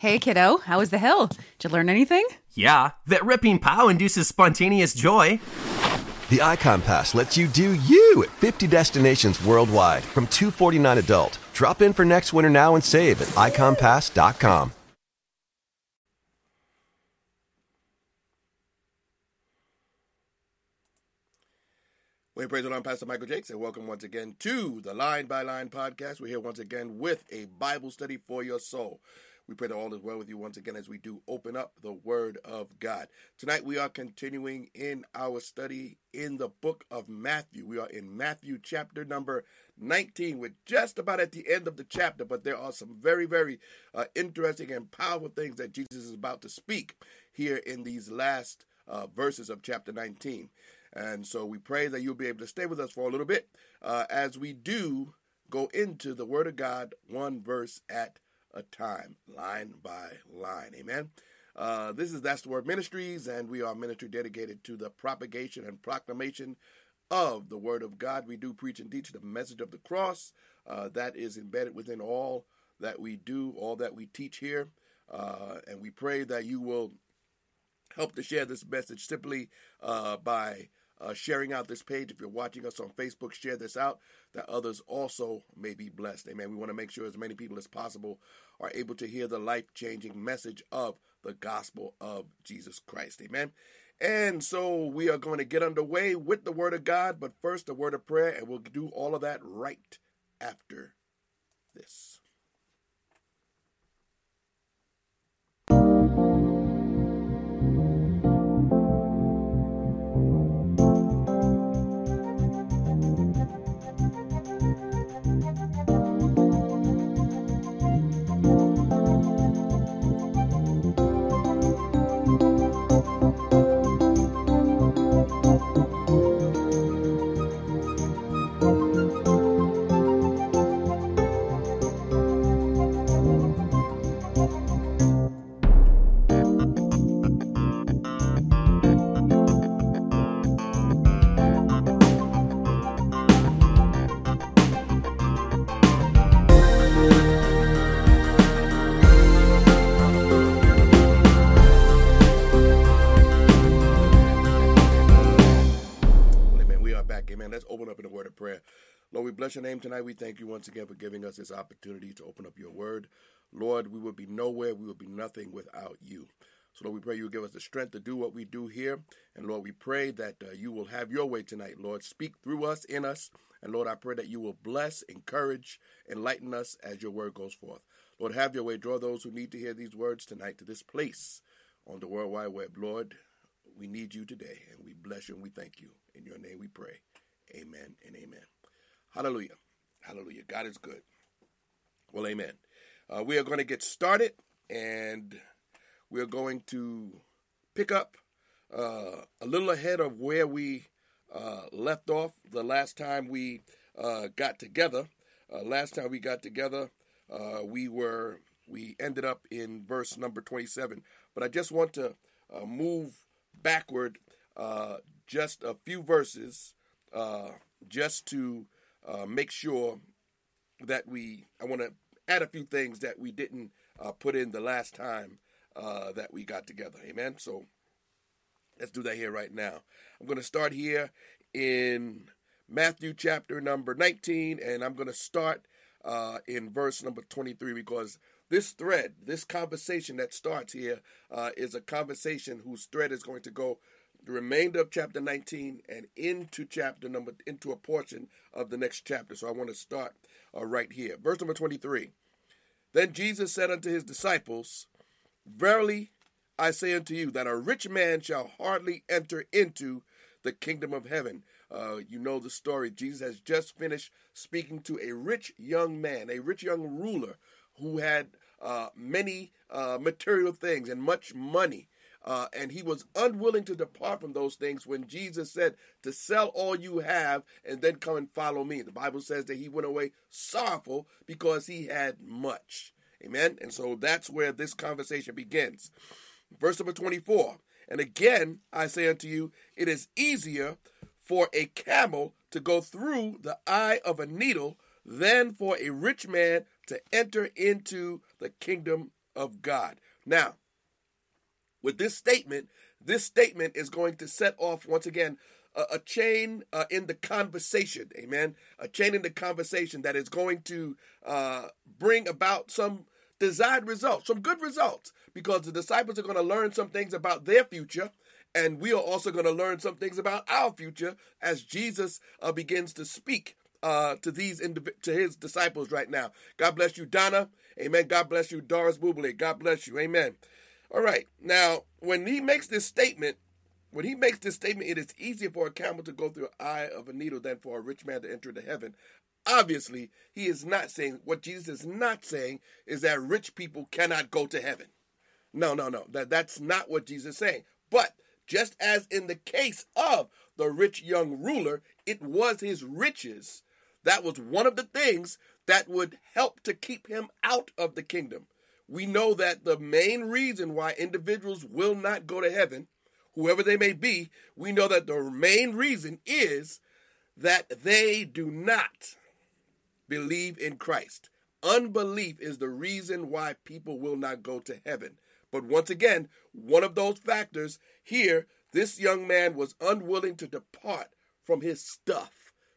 Hey, kiddo, how was the hill? Did you learn anything? Yeah, that ripping pow induces spontaneous joy. The Ikon Pass lets you do you at 50 destinations worldwide from 249 adult. Drop in for next winter now and save at ikonpass.com. We praise the Lord, Pastor Michael Jakes, and welcome once again to the Line by Line podcast. We're here once again with a Bible study for your soul. We pray that all is well with you once again as we do open up the Word of God. Tonight we are continuing in our study in the book of Matthew. We are in Matthew chapter number 19. We're just about at the end of the chapter, but there are some very, very uh, interesting and powerful things that Jesus is about to speak here in these last uh, verses of chapter 19. And so we pray that you'll be able to stay with us for a little bit uh, as we do go into the Word of God one verse at a time, line by line. Amen. Uh, this is That's the Word Ministries, and we are ministry dedicated to the propagation and proclamation of the Word of God. We do preach and teach the message of the cross uh, that is embedded within all that we do, all that we teach here. Uh, and we pray that you will help to share this message simply uh, by uh, sharing out this page. If you're watching us on Facebook, share this out that others also may be blessed. Amen. We want to make sure as many people as possible are able to hear the life changing message of the gospel of Jesus Christ. Amen. And so we are going to get underway with the word of God, but first a word of prayer, and we'll do all of that right after this. Bless your name tonight. We thank you once again for giving us this opportunity to open up your word. Lord, we would be nowhere, we would be nothing without you. So, Lord, we pray you give us the strength to do what we do here. And, Lord, we pray that uh, you will have your way tonight. Lord, speak through us, in us. And, Lord, I pray that you will bless, encourage, enlighten us as your word goes forth. Lord, have your way. Draw those who need to hear these words tonight to this place on the World Wide Web. Lord, we need you today, and we bless you and we thank you. In your name we pray. Amen and amen. Hallelujah. Hallelujah. God is good. Well, amen. Uh, we are going to get started and we're going to pick up uh, a little ahead of where we uh, left off the last time we uh, got together. Uh, last time we got together, uh, we were we ended up in verse number 27. But I just want to move backward just a few verses just to uh, make sure that we, I want to add a few things that we didn't uh, put in the last time uh, that we got together. Amen. So let's do that here right now. I'm going to start here in Matthew chapter number 19, and I'm going to start uh, in verse number 23 because this thread, this conversation that starts here, uh, is a conversation whose thread is going to go the remainder of chapter 19 and into chapter number into a portion of the next chapter. So I want to start uh, right here. Verse number 23. Then Jesus said unto his disciples, Verily I say unto you that a rich man shall hardly enter into the kingdom of heaven. Uh, you know the story. Jesus has just finished speaking to a rich young man, a rich young ruler who had uh, many uh, material things and much money. Uh, and he was unwilling to depart from those things when Jesus said to sell all you have and then come and follow me. The Bible says that he went away sorrowful because he had much. Amen. And so that's where this conversation begins. Verse number 24. And again, I say unto you, it is easier for a camel to go through the eye of a needle than for a rich man to enter into the kingdom of God. Now, with this statement, this statement is going to set off once again a, a chain uh, in the conversation. Amen. A chain in the conversation that is going to uh, bring about some desired results, some good results, because the disciples are going to learn some things about their future. And we are also going to learn some things about our future as Jesus uh, begins to speak uh, to these indiv- to his disciples right now. God bless you, Donna. Amen. God bless you, Doris Bublé. God bless you. Amen. All right. Now, when he makes this statement, when he makes this statement, it is easier for a camel to go through the eye of a needle than for a rich man to enter into heaven. Obviously, he is not saying what Jesus is not saying is that rich people cannot go to heaven. No, no, no. That that's not what Jesus is saying. But just as in the case of the rich young ruler, it was his riches that was one of the things that would help to keep him out of the kingdom. We know that the main reason why individuals will not go to heaven, whoever they may be, we know that the main reason is that they do not believe in Christ. Unbelief is the reason why people will not go to heaven. But once again, one of those factors here, this young man was unwilling to depart from his stuff,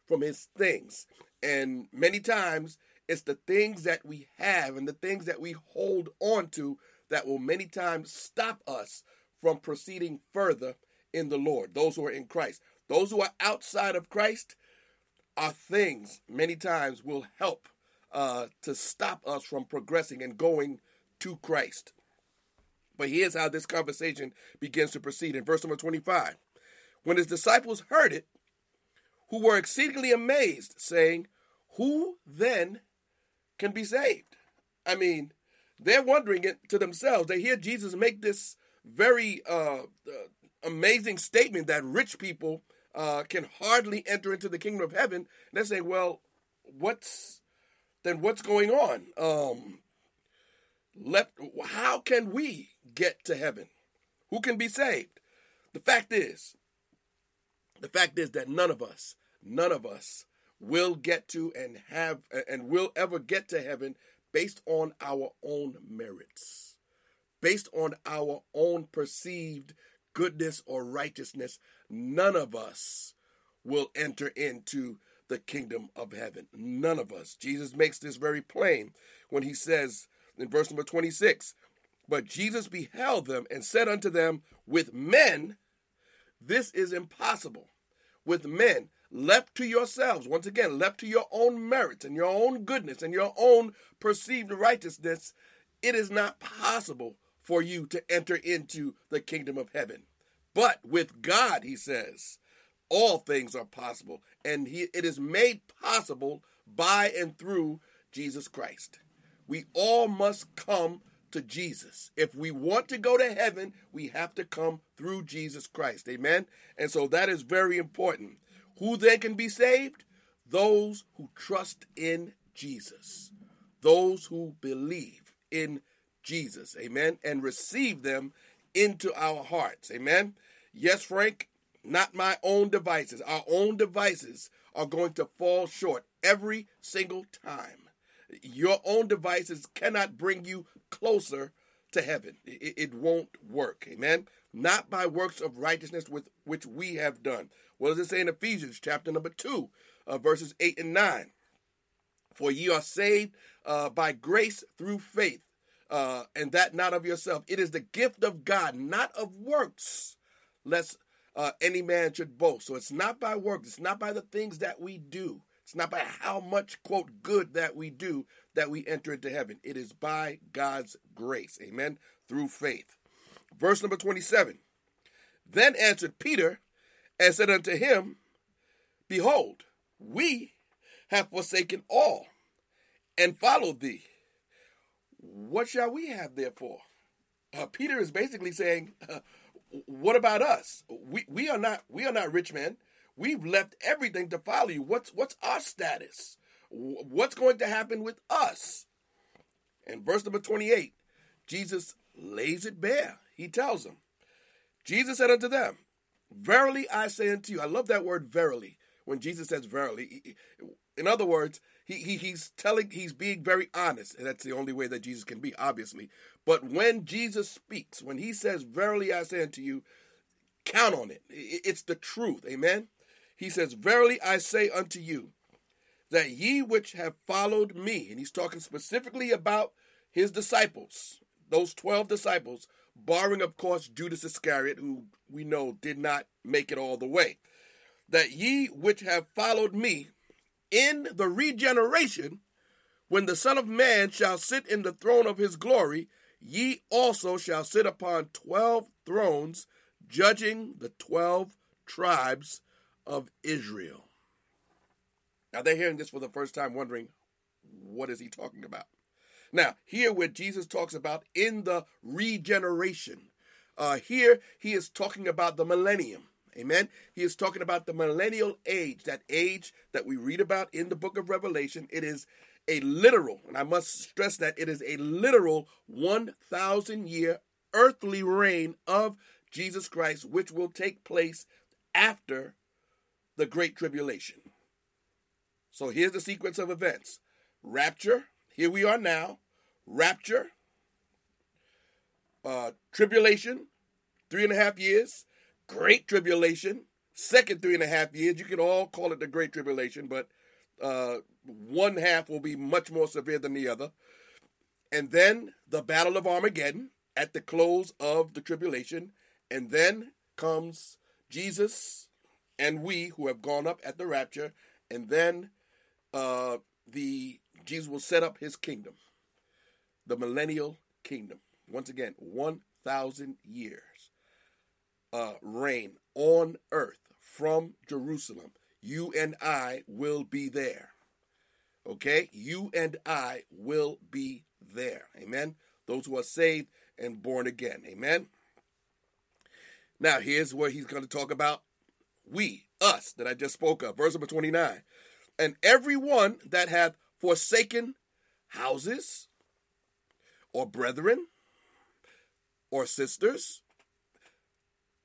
from his things. And many times, it's the things that we have and the things that we hold on to that will many times stop us from proceeding further in the Lord. Those who are in Christ. Those who are outside of Christ are things many times will help uh, to stop us from progressing and going to Christ. But here's how this conversation begins to proceed in verse number 25. When his disciples heard it, who were exceedingly amazed, saying, Who then can be saved? I mean, they're wondering it to themselves. They hear Jesus make this very uh, uh, amazing statement that rich people uh, can hardly enter into the kingdom of heaven. And they're saying, well, what's then what's going on? Um, let how can we get to heaven? Who can be saved? The fact is, the fact is that none of us, none of us will get to and have and will ever get to heaven based on our own merits, based on our own perceived goodness or righteousness. None of us will enter into the kingdom of heaven. None of us. Jesus makes this very plain when he says in verse number 26 But Jesus beheld them and said unto them, With men, this is impossible. With men, left to yourselves, once again, left to your own merits and your own goodness and your own perceived righteousness, it is not possible for you to enter into the kingdom of heaven. But with God, he says, all things are possible, and he, it is made possible by and through Jesus Christ. We all must come to Jesus. If we want to go to heaven, we have to come through Jesus Christ. Amen. And so that is very important. Who then can be saved? Those who trust in Jesus, those who believe in Jesus, amen, and receive them into our hearts, amen. Yes, Frank, not my own devices. Our own devices are going to fall short every single time. Your own devices cannot bring you closer to heaven. It, won't work. Amen. Not by works of righteousness with which we have done. What does it say in Ephesians chapter number 2, uh, verses 8 and 9? For ye are saved uh, by grace through faith, uh, and that not of yourself. It is the gift of God, not of works, lest uh, any man should boast. So it's not by works, it's not by the things that we do. It's not by how much, quote, good that we do that we enter into heaven. It is by God's grace. Amen. Through faith. Verse number 27. Then answered Peter and said unto him, Behold, we have forsaken all and followed thee. What shall we have therefore? Uh, Peter is basically saying, uh, "What about us? We we are not we are not rich men. We've left everything to follow you. What's what's our status? What's going to happen with us?" And verse number twenty eight, Jesus lays it bare. He tells them, Jesus said unto them, Verily I say unto you, I love that word verily when Jesus says verily. In other words, he, he he's telling he's being very honest and that's the only way that jesus can be obviously but when jesus speaks when he says verily i say unto you count on it it's the truth amen he says verily i say unto you that ye which have followed me and he's talking specifically about his disciples those 12 disciples barring of course judas iscariot who we know did not make it all the way that ye which have followed me in the regeneration, when the Son of Man shall sit in the throne of his glory, ye also shall sit upon twelve thrones, judging the twelve tribes of Israel. Now they're hearing this for the first time, wondering, what is he talking about? Now, here where Jesus talks about in the regeneration, uh, here he is talking about the millennium. Amen. He is talking about the millennial age, that age that we read about in the book of Revelation. It is a literal, and I must stress that it is a literal 1,000 year earthly reign of Jesus Christ, which will take place after the Great Tribulation. So here's the sequence of events Rapture, here we are now. Rapture, uh, tribulation, three and a half years Great Tribulation, second three and a half years. You can all call it the Great Tribulation, but uh, one half will be much more severe than the other. And then the Battle of Armageddon at the close of the tribulation. And then comes Jesus and we who have gone up at the rapture. And then uh, the Jesus will set up his kingdom, the millennial kingdom. Once again, 1,000 years uh, reign on earth from Jerusalem. You and I will be there. Okay? You and I will be there. Amen? Those who are saved and born again. Amen? Now, here's where he's going to talk about we, us, that I just spoke of. Verse number 29. And everyone that hath forsaken houses, or brethren, or sisters,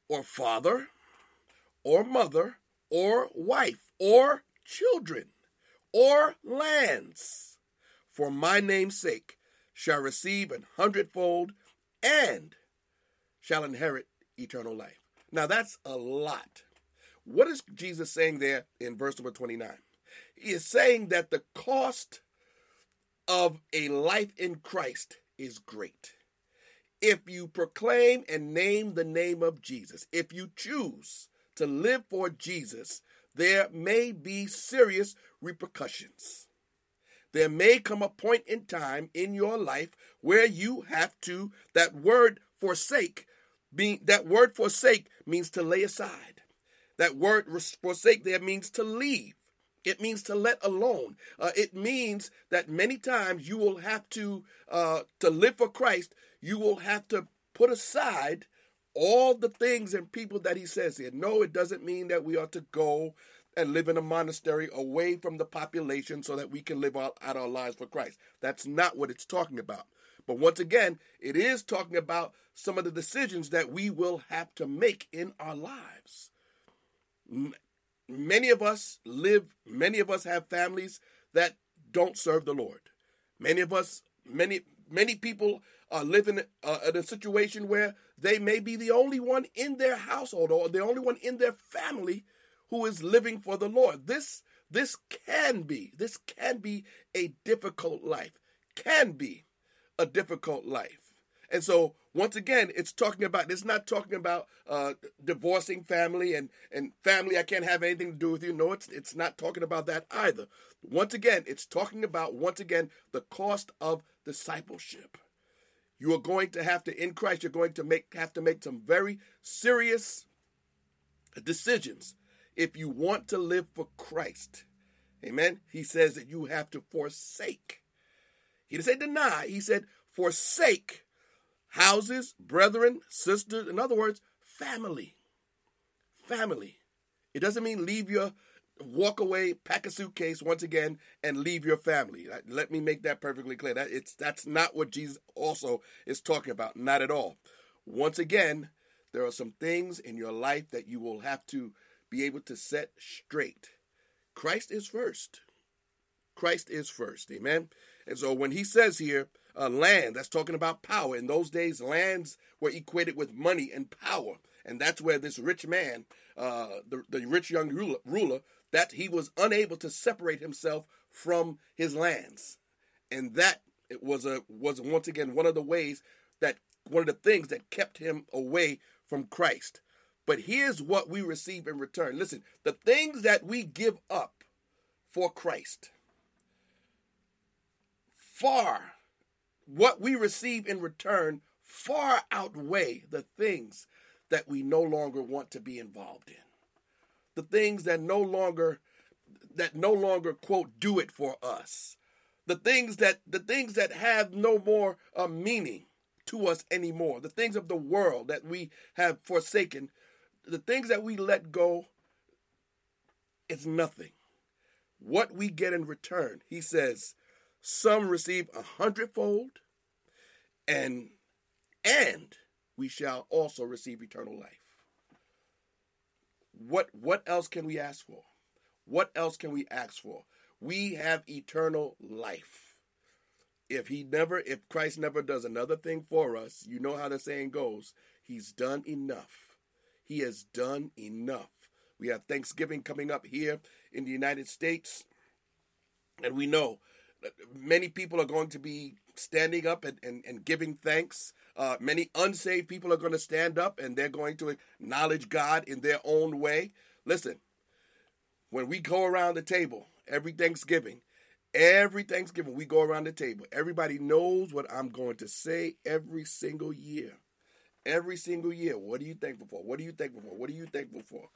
or father or mother or wife or children or lands for my name's sake shall receive an hundredfold and shall inherit eternal life. Now that's a lot. What is Jesus saying there in verse number 29? He is saying that the cost of a life in Christ is great if you proclaim and name the name of Jesus, if you choose to live for Jesus, there may be serious repercussions. There may come a point in time in your life where you have to, that word forsake, being, that word forsake means to lay aside. That word forsake there means to leave. It means to let alone. Uh, it means that many times you will have to uh, to live for Christ you will have to put aside all the things and people that he says here. No, it doesn't mean that we ought to go and live in a monastery away from the population so that we can live out, out our lives for Christ. That's not what it's talking about. But once again, it is talking about some of the decisions that we will have to make in our lives. Many of us live, many of us have families that don't serve the Lord. Many of us, many, many people are living uh, in a situation where they may be the only one in their household or the only one in their family who is living for the Lord. This this can be this can be a difficult life. Can be a difficult life. And so once again, it's talking about it's not talking about uh, divorcing family and and family. I can't have anything to do with you. No, it's it's not talking about that either. Once again, it's talking about once again the cost of discipleship. You are going to have to, in Christ, you're going to make have to make some very serious decisions if you want to live for Christ. Amen. He says that you have to forsake. He didn't say deny, he said forsake houses, brethren, sisters, in other words, family. Family. It doesn't mean leave your walk away, pack a suitcase once again, and leave your family. Let me make that perfectly clear. That it's that's not what Jesus also is talking about. Not at all. Once again, there are some things in your life that you will have to be able to set straight. Christ is first. Christ is first. Amen. And so when he says here, uh, land, that's talking about power. In those days, lands were equated with money and power. And that's where this rich man, uh, the, the rich young ruler, ruler, that he was unable to separate himself from his lands. And that it was a was once again one of the ways that one of the things that kept him away from Christ. But here's what we receive in return. Listen, the things that we give up for Christ far what we receive in return far outweigh the things that we no longer want to be involved in. The things that no longer that no longer quote do it for us. The things that the things that have no more uh, meaning to us anymore. The things of the world that we have forsaken, the things that we let go it's nothing. What we get in return, he says, some receive a hundredfold, and and we shall also receive eternal life. What what else can we ask for? What else can we ask for? We have eternal life. If he never if Christ never does another thing for us, you know how the saying goes, he's done enough. He has done enough. We have Thanksgiving coming up here in the United States, and we know many people are going to be standing up and, and, and giving thanks. Uh, many unsaved people are going to stand up and they're going to acknowledge God in their own way. Listen, when we go around the table every Thanksgiving, every Thanksgiving we go around the table, everybody knows what I'm going to say every single year. Every single year. What are you thankful for? What are you thankful for? What are you thankful for?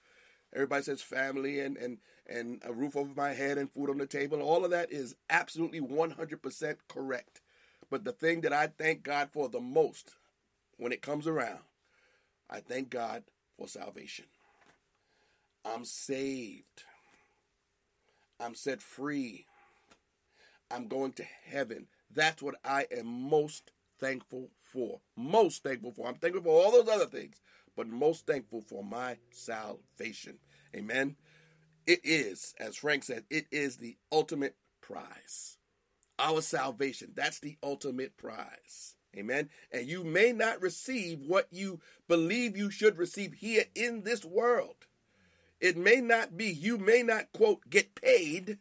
Everybody says family and, and, and a roof over my head and food on the table. All of that is absolutely 100% correct. But the thing that I thank God for the most when it comes around, I thank God for salvation. I'm saved. I'm set free. I'm going to heaven. That's what I am most thankful for. Most thankful for. I'm thankful for all those other things, but most thankful for my salvation. Amen. It is, as Frank said, it is the ultimate prize. Our salvation. That's the ultimate prize. Amen. And you may not receive what you believe you should receive here in this world. It may not be, you may not, quote, get paid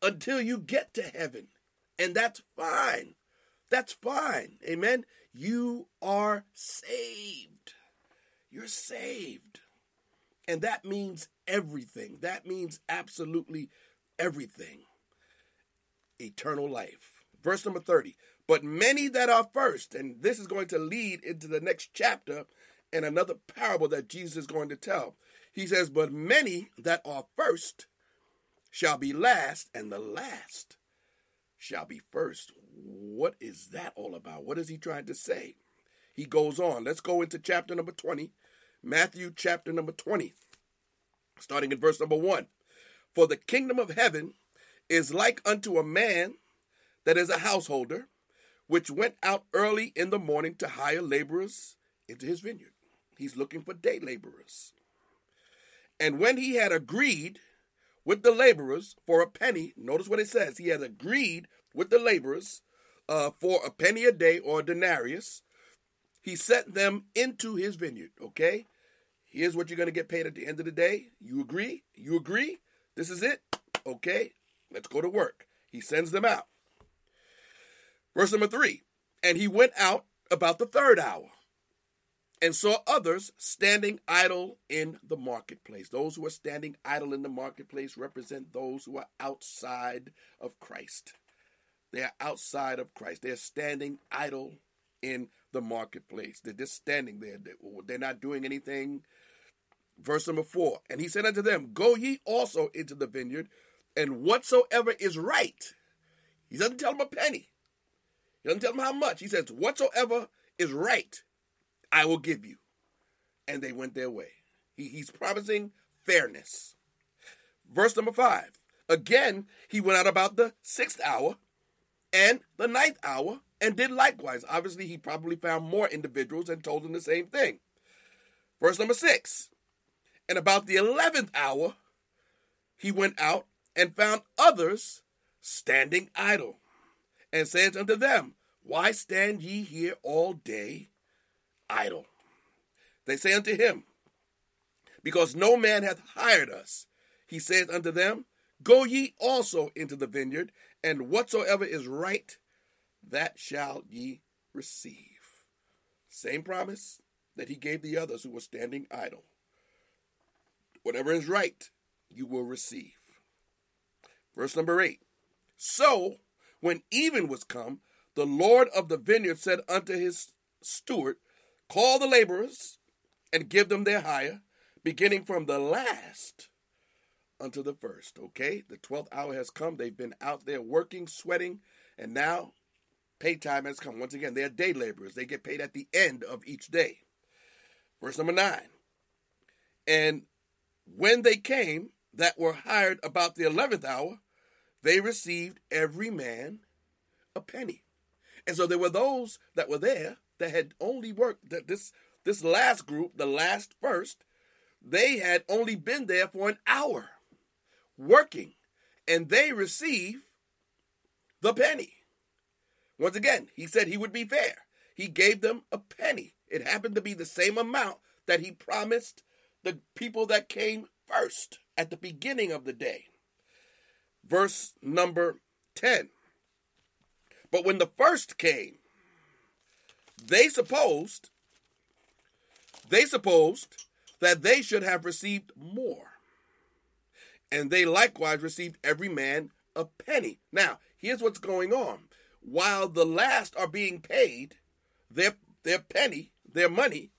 until you get to heaven. And that's fine. That's fine. Amen. You are saved. You're saved. And that means everything. That means absolutely everything. Eternal life. Verse number 30. But many that are first, and this is going to lead into the next chapter and another parable that Jesus is going to tell. He says, But many that are first shall be last, and the last shall be first. What is that all about? What is he trying to say? He goes on. Let's go into chapter number 20, Matthew chapter number 20, starting in verse number 1. For the kingdom of heaven is like unto a man that is a householder, which went out early in the morning to hire laborers into his vineyard. He's looking for day laborers. And when he had agreed with the laborers for a penny, notice what it says. He had agreed with the laborers uh, for a penny a day or a denarius. He sent them into his vineyard. Okay, here's what you're going to get paid at the end of the day. You agree? You agree? This is it? Okay, let's go to work. He sends them out. Verse number three. And he went out about the third hour and saw others standing idle in the marketplace. Those who are standing idle in the marketplace represent those who are outside of Christ. They are outside of Christ. They're standing idle in the marketplace. They're just standing there. They're not doing anything. Verse number four. And he said unto them, Go ye also into the vineyard, and whatsoever is right. He doesn't tell them a penny. He doesn't tell them how much. He says, Whatsoever is right, I will give you. And they went their way. He, he's promising fairness. Verse number five. Again, he went out about the sixth hour and the ninth hour and did likewise. Obviously, he probably found more individuals and told them the same thing. Verse number six. And about the eleventh hour, he went out and found others standing idle, and saith unto them, Why stand ye here all day idle? They say unto him, Because no man hath hired us. He saith unto them, Go ye also into the vineyard, and whatsoever is right, that shall ye receive. Same promise that he gave the others who were standing idle. Whatever is right, you will receive. Verse number eight. So, when even was come, the Lord of the vineyard said unto his steward, Call the laborers and give them their hire, beginning from the last unto the first. Okay? The 12th hour has come. They've been out there working, sweating, and now pay time has come. Once again, they're day laborers. They get paid at the end of each day. Verse number 9. And when they came that were hired about the 11th hour, they received every man a penny. And so there were those that were there that had only worked that this this last group, the last first, they had only been there for an hour working and they receive the penny. Once again, he said he would be fair. He gave them a penny. It happened to be the same amount that he promised the people that came first at the beginning of the day. Verse number 10. But when the first came, they supposed they supposed that they should have received more. And they likewise received every man a penny. Now, here's what's going on. While the last are being paid their their penny, their money,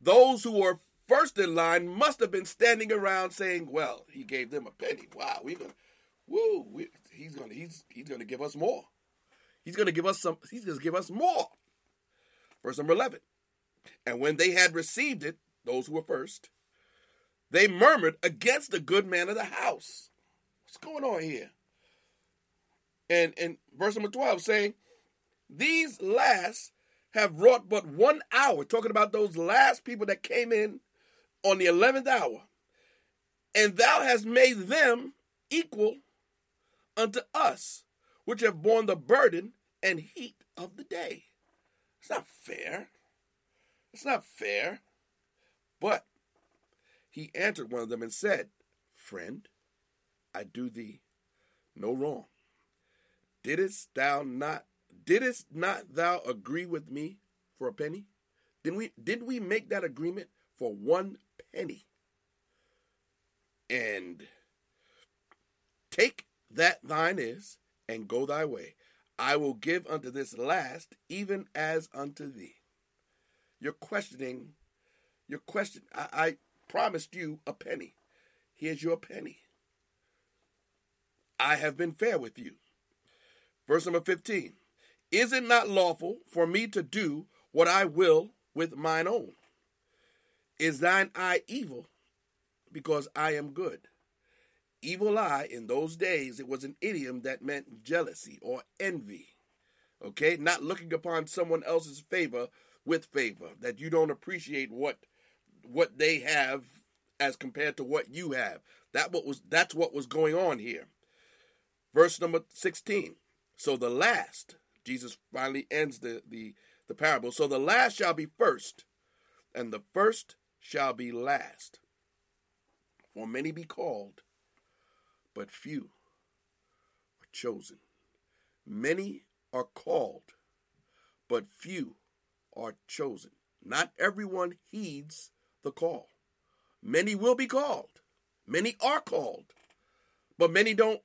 those who were first in line must have been standing around saying, "Well, he gave them a penny. Wow, we gonna, woo, we, he's gonna, he's he's gonna give us more. He's gonna give us some. He's gonna give us more." Verse number eleven. And when they had received it, those who were first, they murmured against the good man of the house. What's going on here? And and verse number twelve saying, "These last." Have wrought but one hour, talking about those last people that came in on the 11th hour, and thou hast made them equal unto us, which have borne the burden and heat of the day. It's not fair. It's not fair. But he answered one of them and said, Friend, I do thee no wrong. Didst thou not didst not thou agree with me for a penny? Did we did we make that agreement for one penny? And take that thine is, and go thy way. I will give unto this last, even as unto thee. You're questioning, you're question. I, I promised you a penny. Here's your penny. I have been fair with you. Verse number 15. Is it not lawful for me to do what I will with mine own? Is thine eye evil because I am good? Evil eye, in those days, it was an idiom that meant jealousy or envy. Okay? Not looking upon someone else's favor with favor, that you don't appreciate what what they have as compared to what you have. That what was that's what was going on here. Verse number 16. So the last Jesus finally ends the, the, the parable. So the last shall be first, and the first shall be last. For many be called, but few are chosen. Many are called, but few are chosen. Not everyone heeds the call. Many will be called. Many are called, but many don't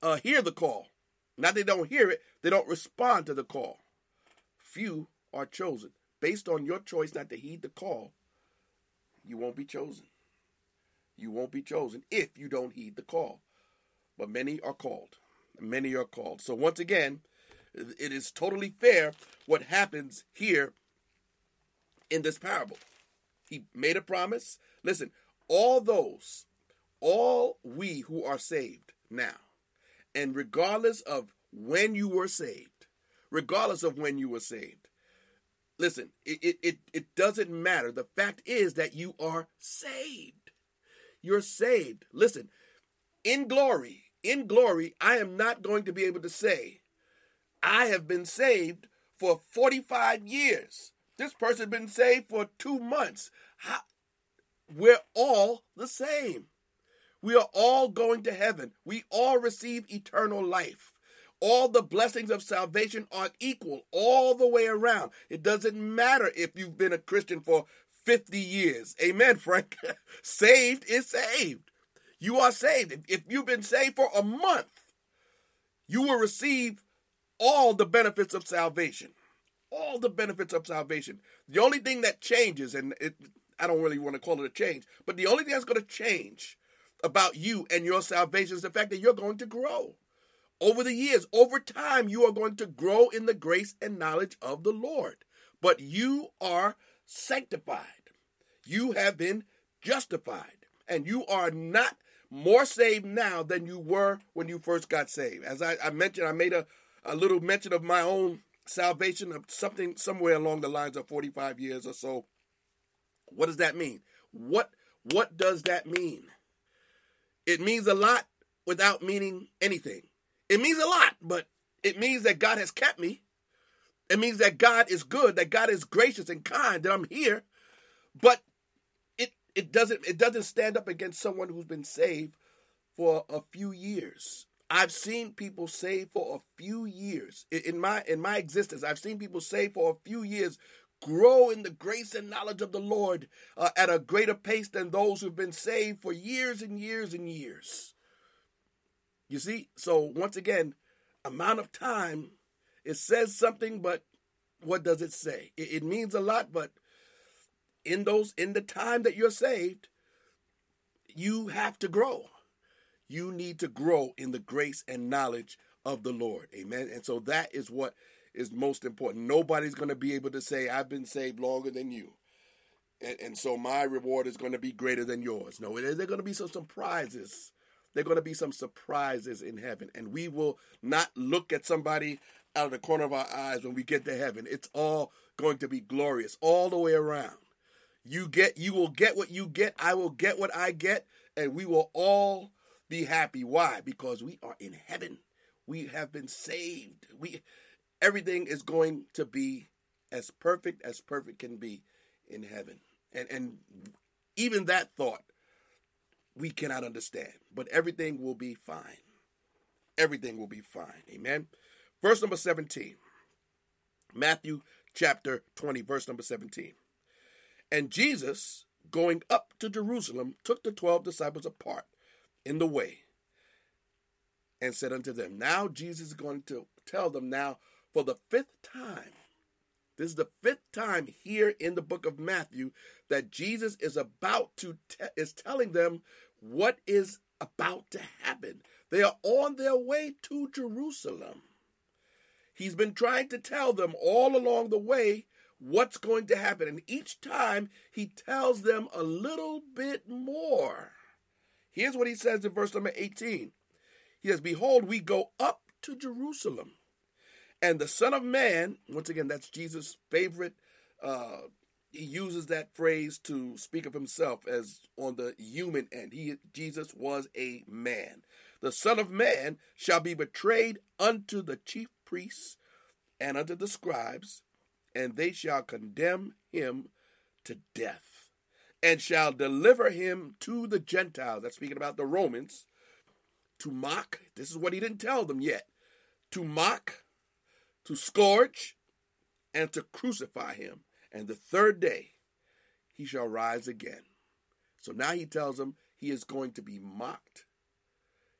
uh, hear the call. Not they don't hear it, they don't respond to the call. Few are chosen. Based on your choice not to heed the call, you won't be chosen. You won't be chosen if you don't heed the call. But many are called. Many are called. So once again, it is totally fair what happens here in this parable. He made a promise. Listen, all those, all we who are saved now, and regardless of when you were saved, regardless of when you were saved, listen, it, it, it doesn't matter. The fact is that you are saved. You're saved. Listen, in glory, in glory, I am not going to be able to say, I have been saved for 45 years. This person's been saved for two months. How? We're all the same. We are all going to heaven. We all receive eternal life. All the blessings of salvation are equal all the way around. It doesn't matter if you've been a Christian for 50 years. Amen, Frank. saved is saved. You are saved. If you've been saved for a month, you will receive all the benefits of salvation. All the benefits of salvation. The only thing that changes, and it, I don't really want to call it a change, but the only thing that's going to change about you and your salvation is the fact that you're going to grow. Over the years, over time, you are going to grow in the grace and knowledge of the Lord. But you are sanctified. You have been justified. And you are not more saved now than you were when you first got saved. As I, I mentioned, I made a, a little mention of my own salvation of something somewhere along the lines of 45 years or so. What does that mean? What what does that mean? It means a lot without meaning anything. It means a lot, but it means that God has kept me. It means that God is good, that God is gracious and kind, that I'm here. But it it doesn't it doesn't stand up against someone who's been saved for a few years. I've seen people saved for a few years in my in my existence. I've seen people saved for a few years grow in the grace and knowledge of the Lord uh, at a greater pace than those who've been saved for years and years and years. You see, so once again, amount of time, it says something, but what does it say? It, it means a lot, but in those in the time that you're saved, you have to grow. You need to grow in the grace and knowledge of the Lord. Amen. And so that is what is most important. Nobody's going to be able to say, I've been saved longer than you. And, and so my reward is going to be greater than yours. No, there are going to be some surprises. There are going to be some surprises in heaven. And we will not look at somebody out of the corner of our eyes when we get to heaven. It's all going to be glorious all the way around. You get you will get what you get, I will get what I get, and we will all be happy. Why? Because we are in heaven. We have been saved. We everything is going to be as perfect as perfect can be in heaven. And and even that thought we cannot understand, but everything will be fine. Everything will be fine. Amen. Verse number 17. Matthew chapter 20 verse number 17. And Jesus going up to Jerusalem took the 12 disciples apart in the way and said unto them, Now Jesus is going to tell them now for the fifth time. This is the fifth time here in the book of Matthew that Jesus is about to te- is telling them what is about to happen. They are on their way to Jerusalem. He's been trying to tell them all along the way what's going to happen. And each time he tells them a little bit more. Here's what he says in verse number 18 He says, Behold, we go up to Jerusalem and the Son of Man, once again, that's Jesus' favorite. Uh, he uses that phrase to speak of himself as on the human end. He Jesus was a man. The Son of Man shall be betrayed unto the chief priests and unto the scribes, and they shall condemn him to death, and shall deliver him to the Gentiles. That's speaking about the Romans, to mock. This is what he didn't tell them yet. To mock, to scourge, and to crucify him. And the third day he shall rise again. So now he tells them he is going to be mocked,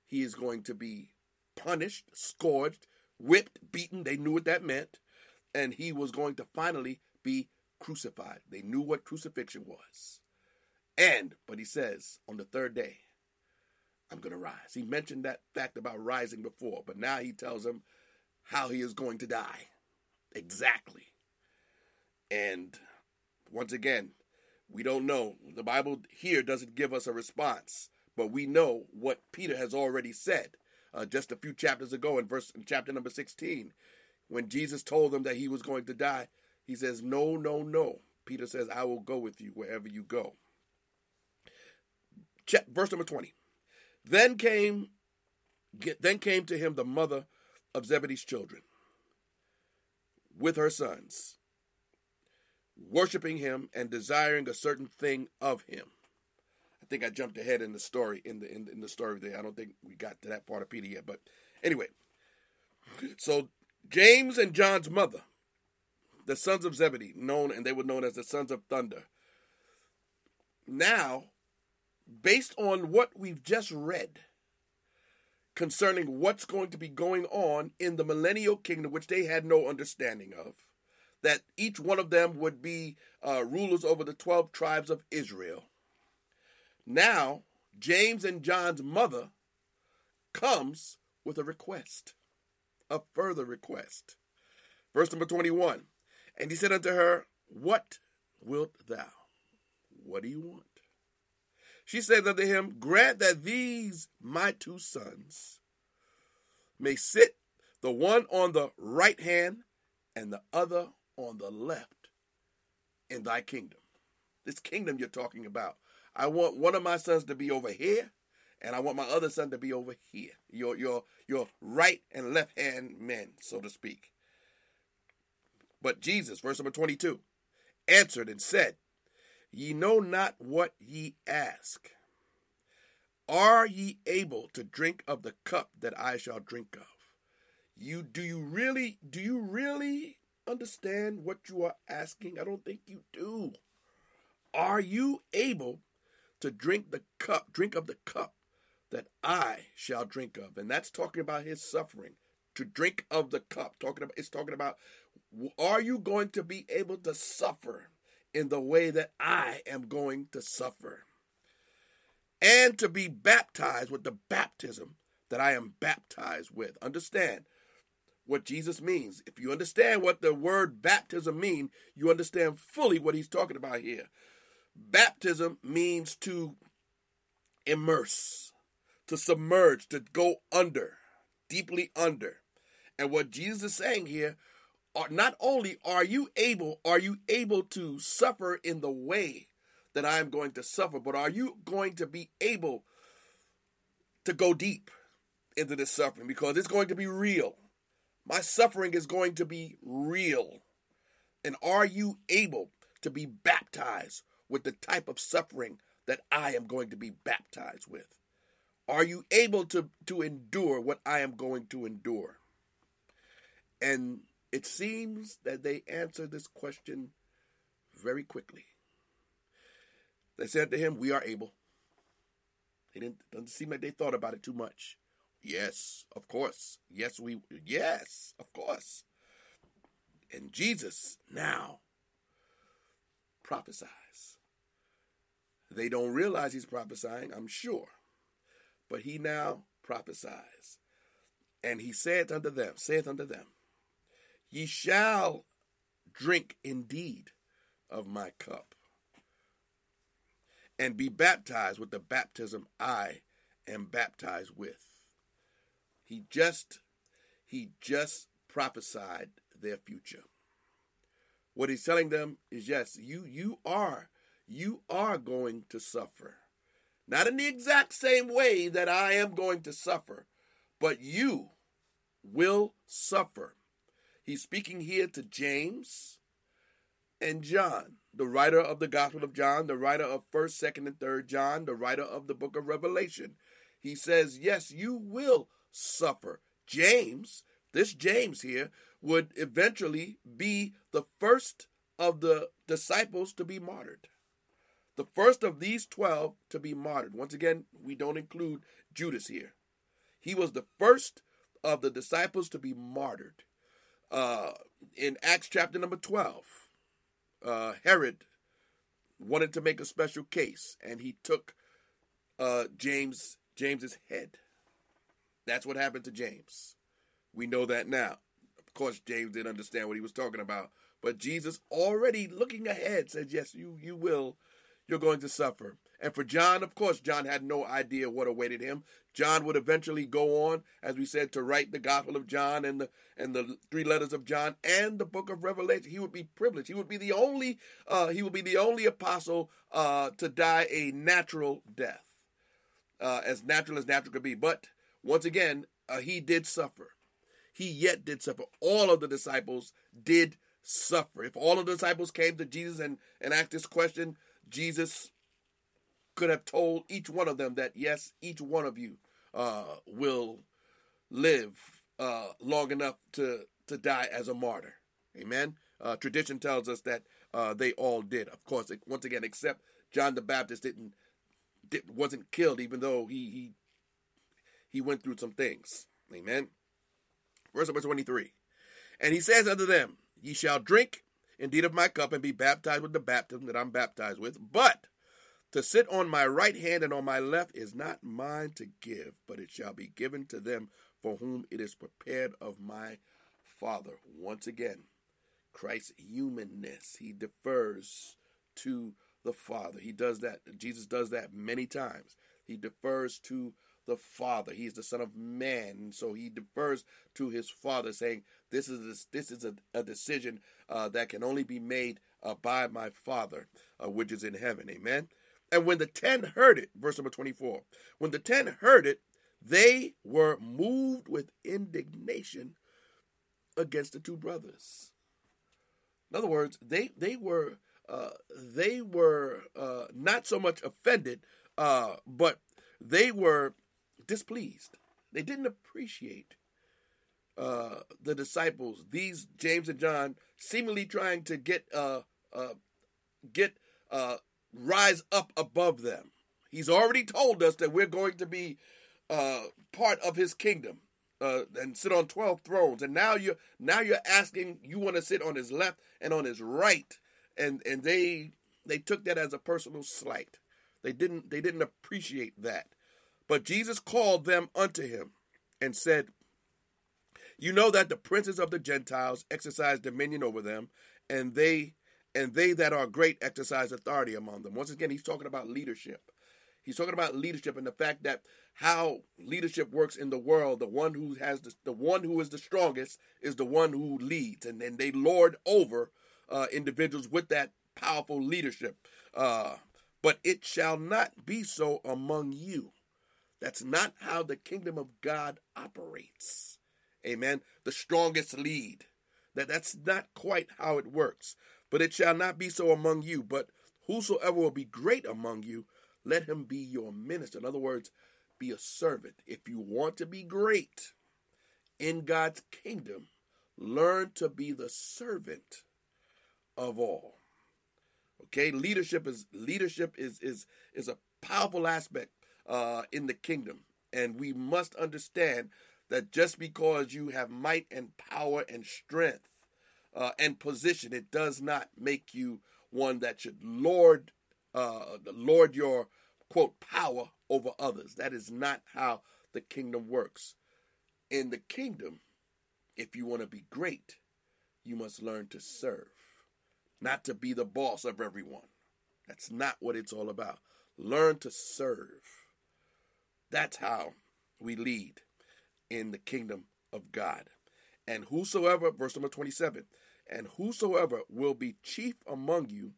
he is going to be punished, scourged, whipped, beaten. They knew what that meant. And he was going to finally be crucified. They knew what crucifixion was. And, but he says, on the third day, I'm going to rise. He mentioned that fact about rising before, but now he tells them how he is going to die. Exactly. And once again, we don't know. The Bible here doesn't give us a response, but we know what Peter has already said uh, just a few chapters ago in verse in chapter number 16 when Jesus told them that he was going to die. He says, "No, no, no." Peter says, "I will go with you wherever you go." Verse number 20. Then came Get, then came to him the mother of Zebedee's children with her sons, worshiping him and desiring a certain thing of him. I think I jumped ahead in the story in the in, the, in the story there. I don't think we got to that part of Peter yet, but anyway. So James and John's mother, the sons of Zebedee, known and they were known as the sons of thunder. Now, based on what we've just read concerning what's going to be going on in the millennial kingdom, which they had no understanding of, that each one of them would be uh, rulers over the 12 tribes of Israel. Now, James and John's mother comes with a request, a further request. Verse number 21 And he said unto her, What wilt thou? What do you want? She said unto him, Grant that these my two sons may sit, the one on the right hand and the other on the left in thy kingdom. This kingdom you're talking about I want one of my sons to be over here, and I want my other son to be over here. Your your your right and left hand men, so to speak. But Jesus, verse number 22, answered and said, Ye know not what ye ask. Are ye able to drink of the cup that I shall drink of? You do you really do you really understand what you are asking? I don't think you do. Are you able to drink the cup, drink of the cup that I shall drink of. And that's talking about his suffering. To drink of the cup. Talking about it's talking about are you going to be able to suffer in the way that I am going to suffer? And to be baptized with the baptism that I am baptized with. Understand what Jesus means. If you understand what the word baptism means, you understand fully what he's talking about here. Baptism means to immerse, to submerge, to go under, deeply under. And what Jesus is saying here, are not only are you able, are you able to suffer in the way that I am going to suffer, but are you going to be able to go deep into this suffering because it's going to be real. My suffering is going to be real. And are you able to be baptized with the type of suffering that I am going to be baptized with? Are you able to, to endure what I am going to endure? And it seems that they answer this question very quickly. They said to him, We are able. It doesn't seem like they thought about it too much. Yes, of course. Yes, we yes, of course. And Jesus now prophesies. They don't realize he's prophesying, I'm sure. But he now prophesies. And he saith unto them, saith unto them, Ye shall drink indeed of my cup, and be baptized with the baptism I am baptized with. He just he just prophesied their future. What he's telling them is yes, you you are you are going to suffer. Not in the exact same way that I am going to suffer, but you will suffer. He's speaking here to James and John, the writer of the Gospel of John, the writer of 1st, 2nd, and 3rd John, the writer of the book of Revelation. He says, Yes, you will suffer. James, this James here, would eventually be the first of the disciples to be martyred the first of these 12 to be martyred. Once again, we don't include Judas here. He was the first of the disciples to be martyred. Uh, in Acts chapter number 12, uh, Herod wanted to make a special case, and he took uh, James James's head. That's what happened to James. We know that now. Of course, James didn't understand what he was talking about, but Jesus, already looking ahead, said, "Yes, you you will you're going to suffer. And for John, of course, John had no idea what awaited him. John would eventually go on, as we said, to write the Gospel of John and the and the three letters of John and the book of Revelation. He would be privileged. He would be the only uh, he would be the only apostle uh, to die a natural death, uh, as natural as natural could be. But once again, uh, he did suffer. He yet did suffer. All of the disciples did suffer. If all of the disciples came to Jesus and, and asked this question, Jesus could have told each one of them that, yes, each one of you uh, will live uh, long enough to, to die as a martyr. Amen. Uh, tradition tells us that uh, they all did. Of course, once again, except John the Baptist didn't, didn't wasn't killed, even though he he he went through some things. Amen. Verse number twenty three, and he says unto them, Ye shall drink indeed of my cup and be baptized with the baptism that I'm baptized with, but to sit on my right hand and on my left is not mine to give, but it shall be given to them for whom it is prepared of my Father. Once again, Christ's humanness. He defers to the Father. He does that. Jesus does that many times. He defers to the Father. He is the Son of Man, so he defers to his Father, saying, "This is a, this is a, a decision uh, that can only be made uh, by my Father, uh, which is in heaven." Amen. And when the ten heard it, verse number twenty-four, when the ten heard it, they were moved with indignation against the two brothers. In other words, they they were uh, they were uh, not so much offended, uh, but they were displeased. They didn't appreciate uh, the disciples, these James and John, seemingly trying to get uh, uh, get rise up above them. He's already told us that we're going to be part of His kingdom uh, and sit on 12 thrones. And now you're now you're asking you want to sit on his left and on his right. And and they they took that as a personal slight. They didn't they didn't appreciate that but jesus called them unto him and said you know that the princes of the gentiles exercise dominion over them and they and they that are great exercise authority among them once again he's talking about leadership he's talking about leadership and the fact that how leadership works in the world. The one who has the, the one who is the strongest is the one who leads, and then they lord over uh, individuals with that powerful leadership. Uh, but it shall not be so among you. That's not how the kingdom of God operates. Amen. The strongest lead. That that's not quite how it works. But it shall not be so among you. But whosoever will be great among you, let him be your minister. In other words, be a servant. If you want to be great in God's kingdom, learn to be the servant of all. Okay, leadership is leadership is is is a powerful aspect uh, in the kingdom, and we must understand that just because you have might and power and strength uh, and position, it does not make you one that should lord uh, lord your quote power over others. That is not how the kingdom works. In the kingdom, if you want to be great, you must learn to serve, not to be the boss of everyone. That's not what it's all about. Learn to serve. That's how we lead in the kingdom of God. And whosoever, verse number 27, and whosoever will be chief among you,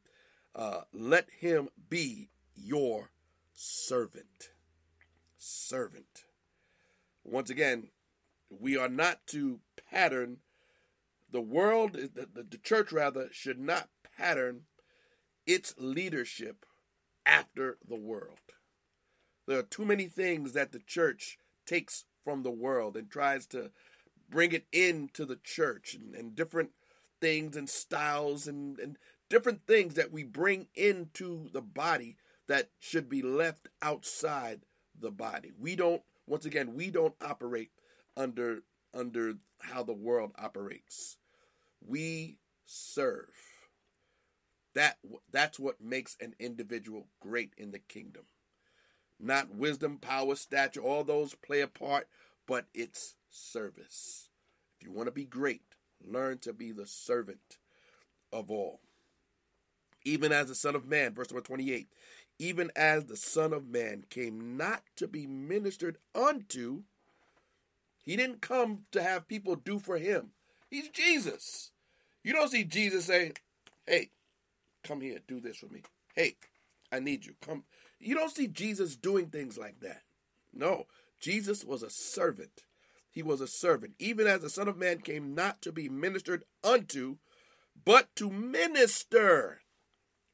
uh, let him be your servant. Servant. Once again, we are not to pattern the world, the, the, the church rather, should not pattern its leadership after the world. There are too many things that the church takes from the world and tries to bring it into the church and, and different things and styles and, and different things that we bring into the body that should be left outside the body. We don't once again, we don't operate under under how the world operates. We serve. That that's what makes an individual great in the kingdom. Not wisdom, power, stature, all those play a part, but it's service. If you want to be great, learn to be the servant of all. Even as the Son of Man, verse number 28, even as the Son of Man came not to be ministered unto. He didn't come to have people do for him. He's Jesus. You don't see Jesus saying, Hey, come here, do this for me. Hey, I need you. Come. You don't see Jesus doing things like that. No. Jesus was a servant. He was a servant, even as the Son of Man came not to be ministered unto, but to minister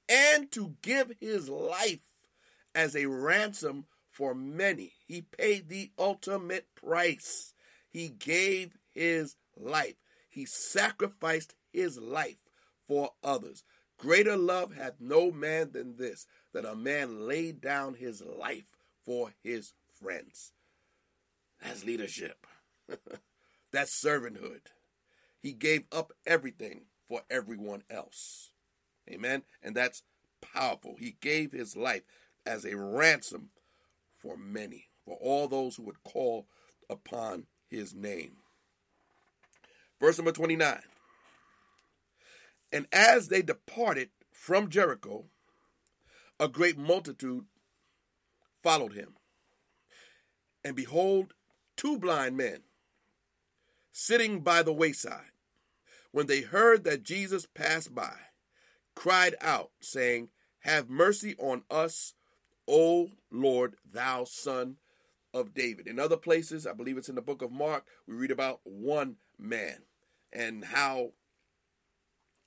and to give his life as a ransom for many. He paid the ultimate price. He gave his life. He sacrificed his life for others. Greater love hath no man than this, that a man laid down his life for his friends. That's leadership. That's servanthood. He gave up everything for everyone else. Amen. And that's powerful. He gave his life as a ransom for many, for all those who would call upon his name. Verse number 29. And as they departed from Jericho, a great multitude followed him. And behold, two blind men sitting by the wayside, when they heard that Jesus passed by, cried out, saying, Have mercy on us, O Lord, thou son of David. In other places, I believe it's in the book of Mark, we read about one man and how,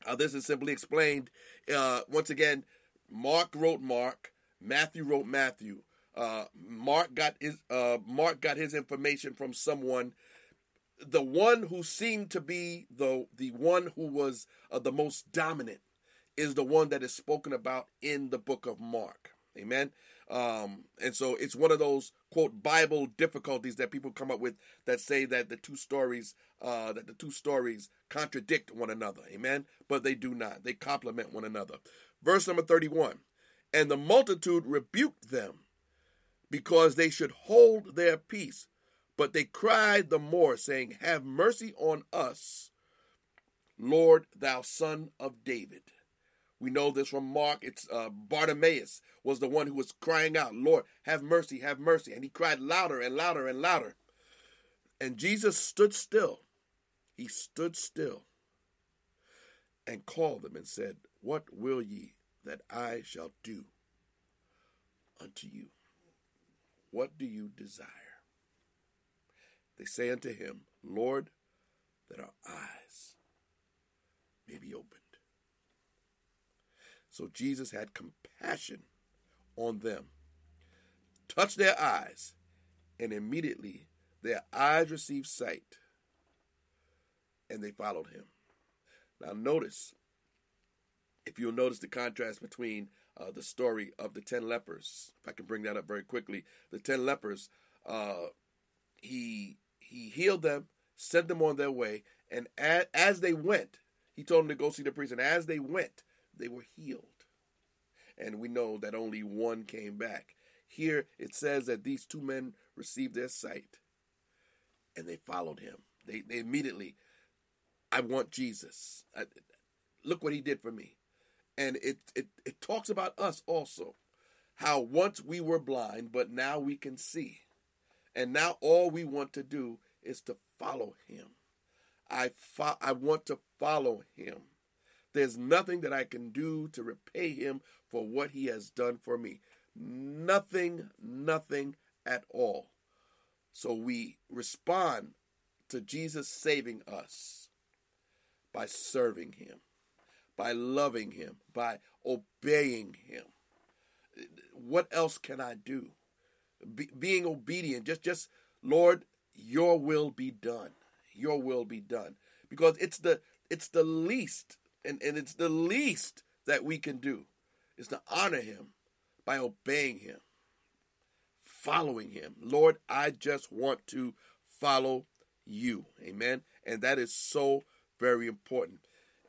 how this is simply explained. Uh, once again, Mark wrote Mark, Matthew wrote Matthew. Uh, Mark got his uh, Mark got his information from someone the one who seemed to be the the one who was uh, the most dominant is the one that is spoken about in the book of Mark. Amen. Um, and so it's one of those quote Bible difficulties that people come up with that say that the two stories uh, that the two stories contradict one another. Amen. But they do not. They complement one another. Verse number 31. And the multitude rebuked them because they should hold their peace. But they cried the more, saying, Have mercy on us, Lord, thou son of David. We know this from Mark. It's uh, Bartimaeus was the one who was crying out, Lord, have mercy, have mercy. And he cried louder and louder and louder. And Jesus stood still. He stood still and called them and said, What will ye that I shall do unto you? What do you desire? They say unto him, Lord, that our eyes may be opened. So Jesus had compassion on them, touched their eyes, and immediately their eyes received sight, and they followed him. Now, notice, if you'll notice the contrast between uh, the story of the ten lepers, if I can bring that up very quickly, the ten lepers, uh, he he healed them, sent them on their way, and as, as they went, he told them to go see the priest. And as they went, they were healed. And we know that only one came back. Here it says that these two men received their sight and they followed him. They, they immediately, I want Jesus. I, look what he did for me. And it, it, it talks about us also. How once we were blind, but now we can see. And now all we want to do is to follow him. I fo- I want to follow him. There's nothing that I can do to repay him for what he has done for me. Nothing, nothing at all. So we respond to Jesus saving us by serving him, by loving him, by obeying him. What else can I do? be, being obedient. Just, just Lord, Your will be done. Your will be done. Because it's the it's the least, and, and it's the least that we can do, is to honor Him by obeying Him, following Him. Lord, I just want to follow You. Amen. And that is so very important.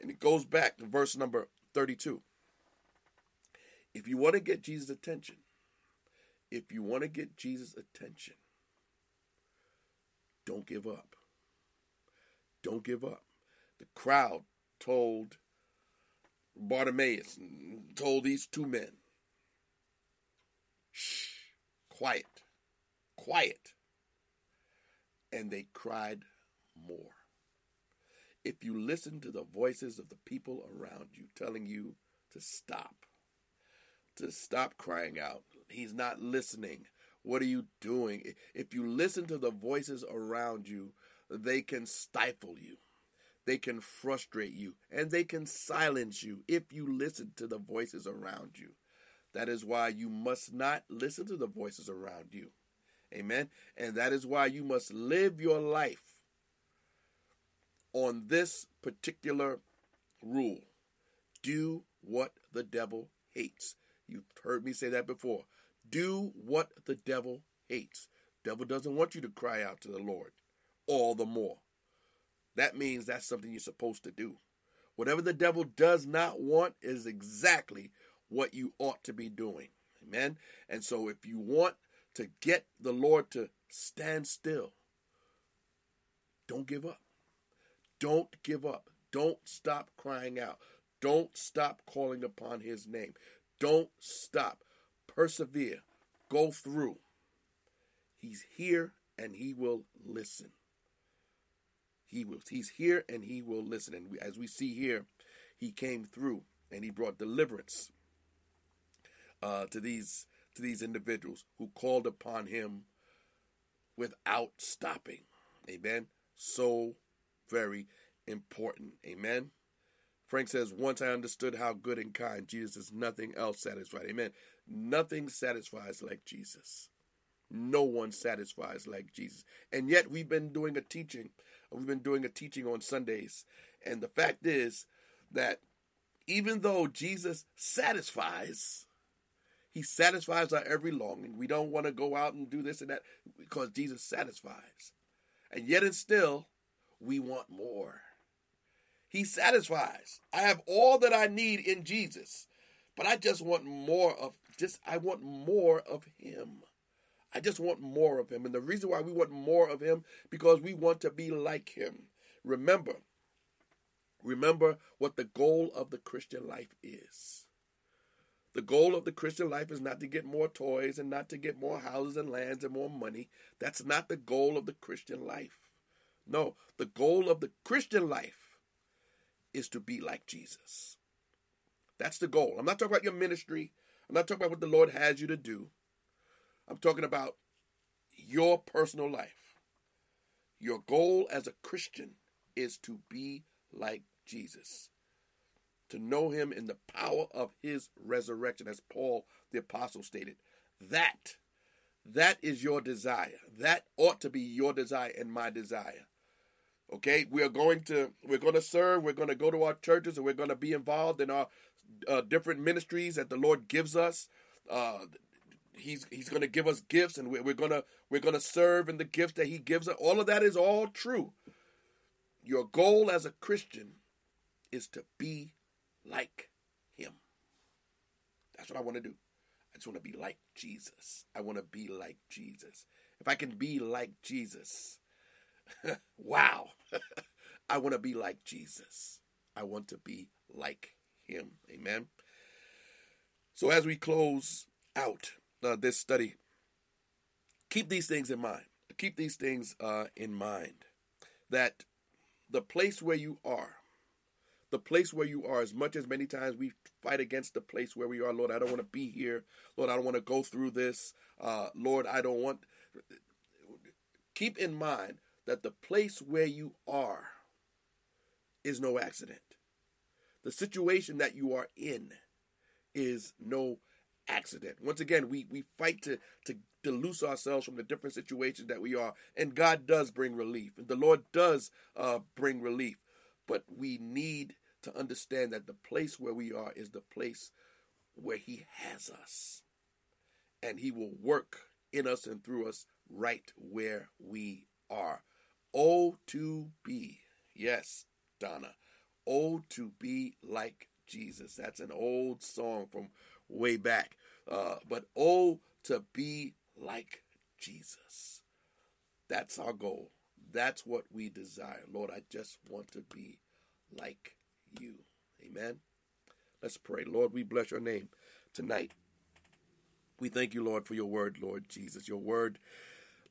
And it goes back to verse number 32. If you want to get Jesus' attention, if you want to get Jesus' attention, don't give up. Don't give up. The crowd told Bartimaeus, told these two men, shh, quiet, quiet. And they cried more. If you listen to the voices of the people around you telling you to stop, to stop crying out, he's not listening. What are you doing? If you listen to the voices around you, they can stifle you. They can frustrate you and they can silence you if you listen to the voices around you. That is why you must not listen to the voices around you. Amen. And that is why you must live your life on this particular rule do what the devil hates. You've heard me say that before. Do what the devil hates. Devil doesn't want you to cry out to the Lord all the more. That means that's something you're supposed to do. Whatever the devil does not want is exactly what you ought to be doing. Amen. And so if you want to get the Lord to stand still, don't give up. Don't give up. Don't stop crying out. Don't stop calling upon his name. Don't stop. Persevere. Go through. He's here and he will listen. He will he's here and he will listen. And as we see here, he came through and he brought deliverance uh, to these to these individuals who called upon him without stopping. Amen. So very important. Amen. Frank says, Once I understood how good and kind Jesus is, nothing else satisfied. Amen. Nothing satisfies like Jesus. No one satisfies like Jesus. And yet we've been doing a teaching. We've been doing a teaching on Sundays. And the fact is that even though Jesus satisfies, he satisfies our every longing. We don't want to go out and do this and that because Jesus satisfies. And yet and still, we want more. He satisfies. I have all that I need in Jesus, but I just want more of just I want more of him. I just want more of him. And the reason why we want more of him because we want to be like him. Remember, remember what the goal of the Christian life is. The goal of the Christian life is not to get more toys and not to get more houses and lands and more money. That's not the goal of the Christian life. No, the goal of the Christian life is to be like Jesus. That's the goal. I'm not talking about your ministry. I'm not talking about what the Lord has you to do. I'm talking about your personal life. Your goal as a Christian is to be like Jesus, to know him in the power of his resurrection, as Paul the Apostle stated. That, that is your desire. That ought to be your desire and my desire. Okay, we are going to we're going to serve. We're going to go to our churches, and we're going to be involved in our uh, different ministries that the Lord gives us. Uh, he's He's going to give us gifts, and we're, we're gonna we're gonna serve in the gifts that He gives us. All of that is all true. Your goal as a Christian is to be like Him. That's what I want to do. I just want to be like Jesus. I want to be like Jesus. If I can be like Jesus, wow. I want to be like Jesus. I want to be like him. Amen. So as we close out uh, this study, keep these things in mind. Keep these things uh, in mind that the place where you are, the place where you are, as much as many times we fight against the place where we are, Lord, I don't want to be here. Lord, I don't want to go through this. Uh, Lord, I don't want. Keep in mind that the place where you are is no accident. The situation that you are in is no accident. Once again, we, we fight to, to, to loose ourselves from the different situations that we are, and God does bring relief, and the Lord does uh, bring relief. But we need to understand that the place where we are is the place where He has us, and He will work in us and through us right where we are. Oh, to be, yes, Donna. Oh, to be like Jesus. That's an old song from way back. Uh, but oh, to be like Jesus. That's our goal. That's what we desire. Lord, I just want to be like you. Amen. Let's pray. Lord, we bless your name tonight. We thank you, Lord, for your word, Lord Jesus. Your word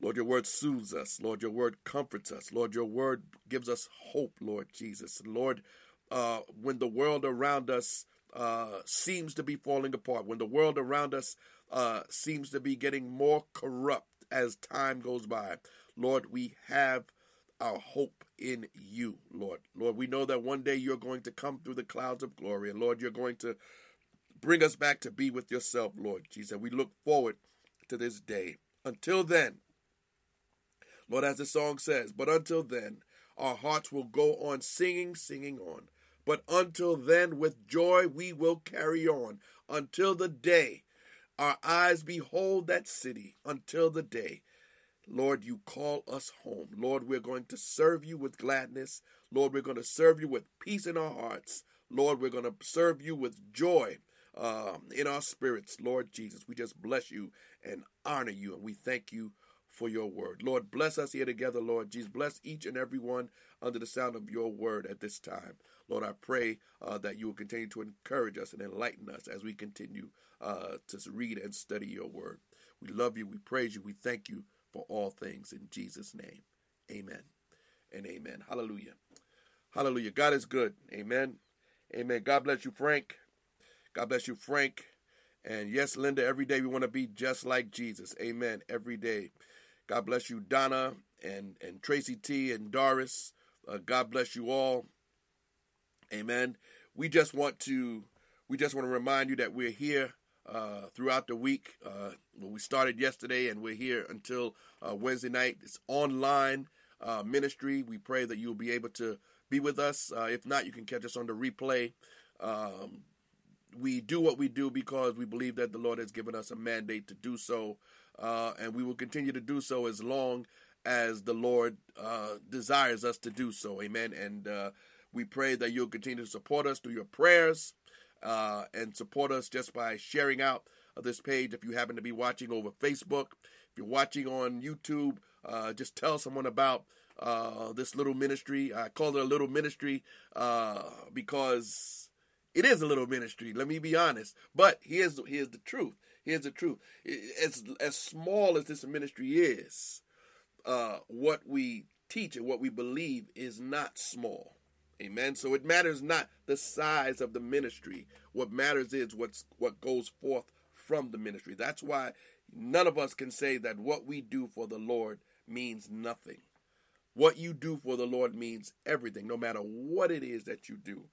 Lord, your word soothes us. Lord, your word comforts us. Lord, your word gives us hope, Lord Jesus. Lord, uh, when the world around us uh, seems to be falling apart, when the world around us uh, seems to be getting more corrupt as time goes by, Lord, we have our hope in you, Lord. Lord, we know that one day you're going to come through the clouds of glory, and Lord, you're going to bring us back to be with yourself, Lord Jesus. We look forward to this day. Until then, Lord, as the song says, but until then, our hearts will go on singing, singing on. But until then, with joy, we will carry on until the day our eyes behold that city, until the day, Lord, you call us home. Lord, we're going to serve you with gladness. Lord, we're going to serve you with peace in our hearts. Lord, we're going to serve you with joy um, in our spirits. Lord Jesus, we just bless you and honor you, and we thank you for your word. Lord, bless us here together, Lord Jesus. Bless each and every one under the sound of your word at this time. Lord, I pray uh, that you will continue to encourage us and enlighten us as we continue uh, to read and study your word. We love you, we praise you, we thank you for all things in Jesus' name. Amen and amen. Hallelujah. Hallelujah. God is good. Amen. Amen. God bless you, Frank. God bless you, Frank. And yes, Linda, every day we want to be just like Jesus. Amen. Every day. God bless you, Donna and, and Tracy T and Doris. Uh, God bless you all. Amen. We just want to we just want to remind you that we're here uh, throughout the week. Uh, we started yesterday and we're here until uh, Wednesday night. It's online uh, ministry. We pray that you'll be able to be with us. Uh, if not, you can catch us on the replay. Um, we do what we do because we believe that the Lord has given us a mandate to do so uh, and we will continue to do so as long as the Lord uh, desires us to do so. Amen. And uh, we pray that you'll continue to support us through your prayers uh, and support us just by sharing out of this page. If you happen to be watching over Facebook, if you're watching on YouTube, uh, just tell someone about uh, this little ministry. I call it a little ministry because it is a little ministry. Let me be honest. But here's here's the truth. Here's the truth. As, as small as this ministry is, uh, what we teach and what we believe is not small. Amen. So it matters not the size of the ministry. What matters is what's what goes forth from the ministry. That's why none of us can say that what we do for the Lord means nothing. What you do for the Lord means everything, no matter what it is that you do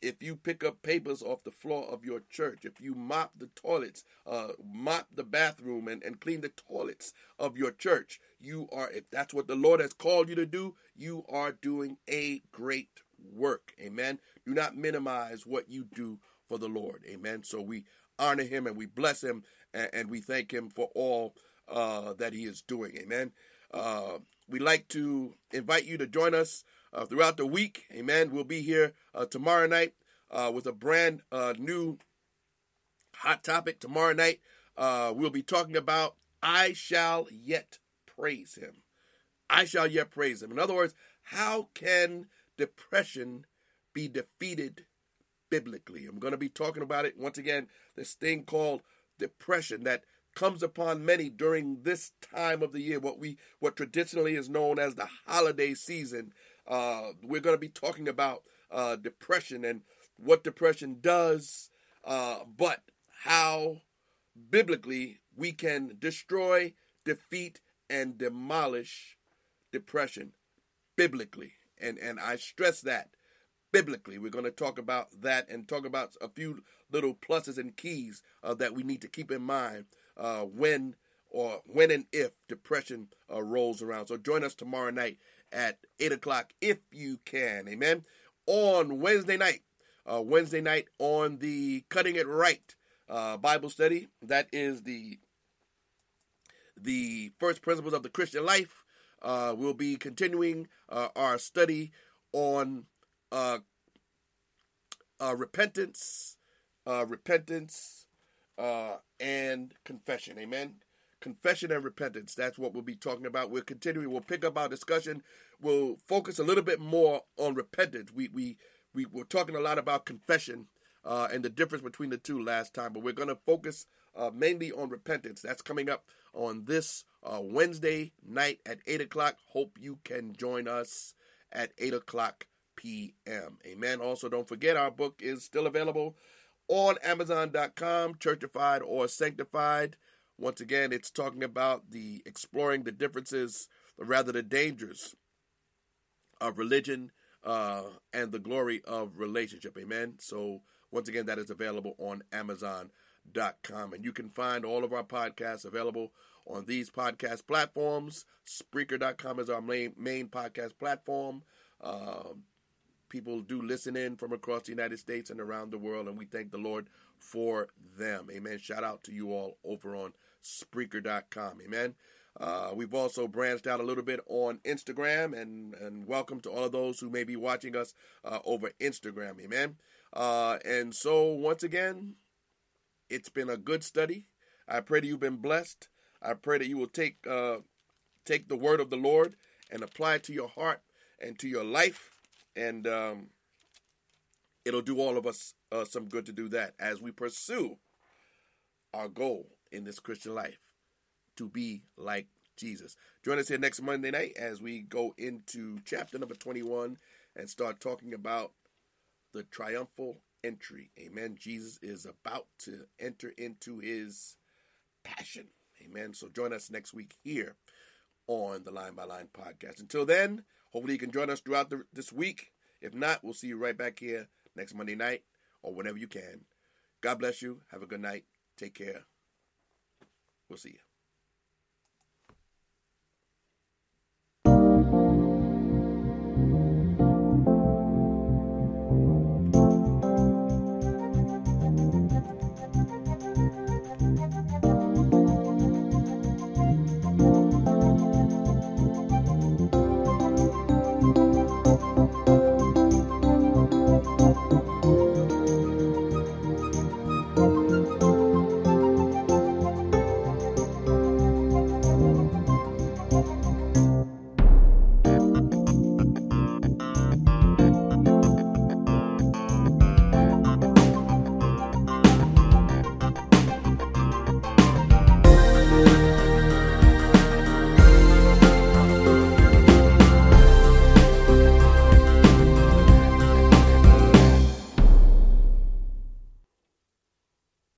if you pick up papers off the floor of your church, if you mop the toilets, uh, mop the bathroom, and, and clean the toilets of your church, you are, if that's what the Lord has called you to do, you are doing a great work. Amen. Do not minimize what you do for the Lord. Amen. So we honor him and we bless him and, and we thank him for all uh, that he is doing. Amen. Uh, we like to invite you to join us uh, throughout the week. Amen. We'll be here uh, tomorrow night uh, with a brand uh, new hot topic. Tomorrow night, uh, we'll be talking about I shall yet praise him. I shall yet praise him. In other words, how can depression be defeated biblically? I'm going to be talking about it once again, this thing called depression that comes upon many during this time of the year, what we what traditionally is known as the holiday season. Uh, we're going to be talking about uh, depression and what depression does, uh, but how biblically we can destroy, defeat, and demolish depression biblically. And and I stress that biblically. We're going to talk about that and talk about a few little pluses and keys uh, that we need to keep in mind uh, when or when and if depression uh, rolls around. So join us tomorrow night at 8 o'clock if you can. Amen. On Wednesday night, uh, Wednesday night on the Cutting It Right uh, Bible study. That is the the first principles of the Christian life. Uh, we'll be continuing uh, our study on uh, uh, repentance, repentance, and confession. Amen confession and repentance. That's what we'll be talking about. We're continuing. We'll pick up our discussion. We'll focus a little bit more on repentance. We we we were talking a lot about confession uh, and the difference between the two last time, but we're going to focus uh, mainly on repentance. That's coming up on this uh, Wednesday night at eight o'clock. Hope you can join us at eight o'clock p.m. Amen. Also, don't forget our book is still available on Amazon.com, Churchified or Sanctified. Once again, it's talking about the exploring the differences, or rather the dangers of religion uh, and the glory of relationship. Amen. So once again, that is available on Amazon.com. And you can find all of our podcasts available on these podcast platforms. Spreaker.com is our main, main podcast platform. Uh, people do listen in from across the United States and around the world, and we thank the Lord for them. Amen. Shout out to you all over on Spreaker.com. Amen. Uh, we've also branched out a little bit on Instagram, and, and welcome to all of those who may be watching us uh, over Instagram. Amen. Uh, and so, once again, it's been a good study. I pray that you've been blessed. I pray that you will take uh, take the word of the Lord and apply it to your heart and to your life, and um, it'll do all of us uh, some good to do that as we pursue our goal in this Christian life to be like Jesus. Join us here next Monday night as we go into chapter number 21 and start talking about the triumphal entry. Amen. Jesus is about to enter into his passion. Amen. So join us next week here on the Line by Line podcast. Until then, hopefully you can join us throughout the, this week. If not, we'll see you right back here next Monday night or whenever you can. God bless you. Have a good night. Take care. We'll see you.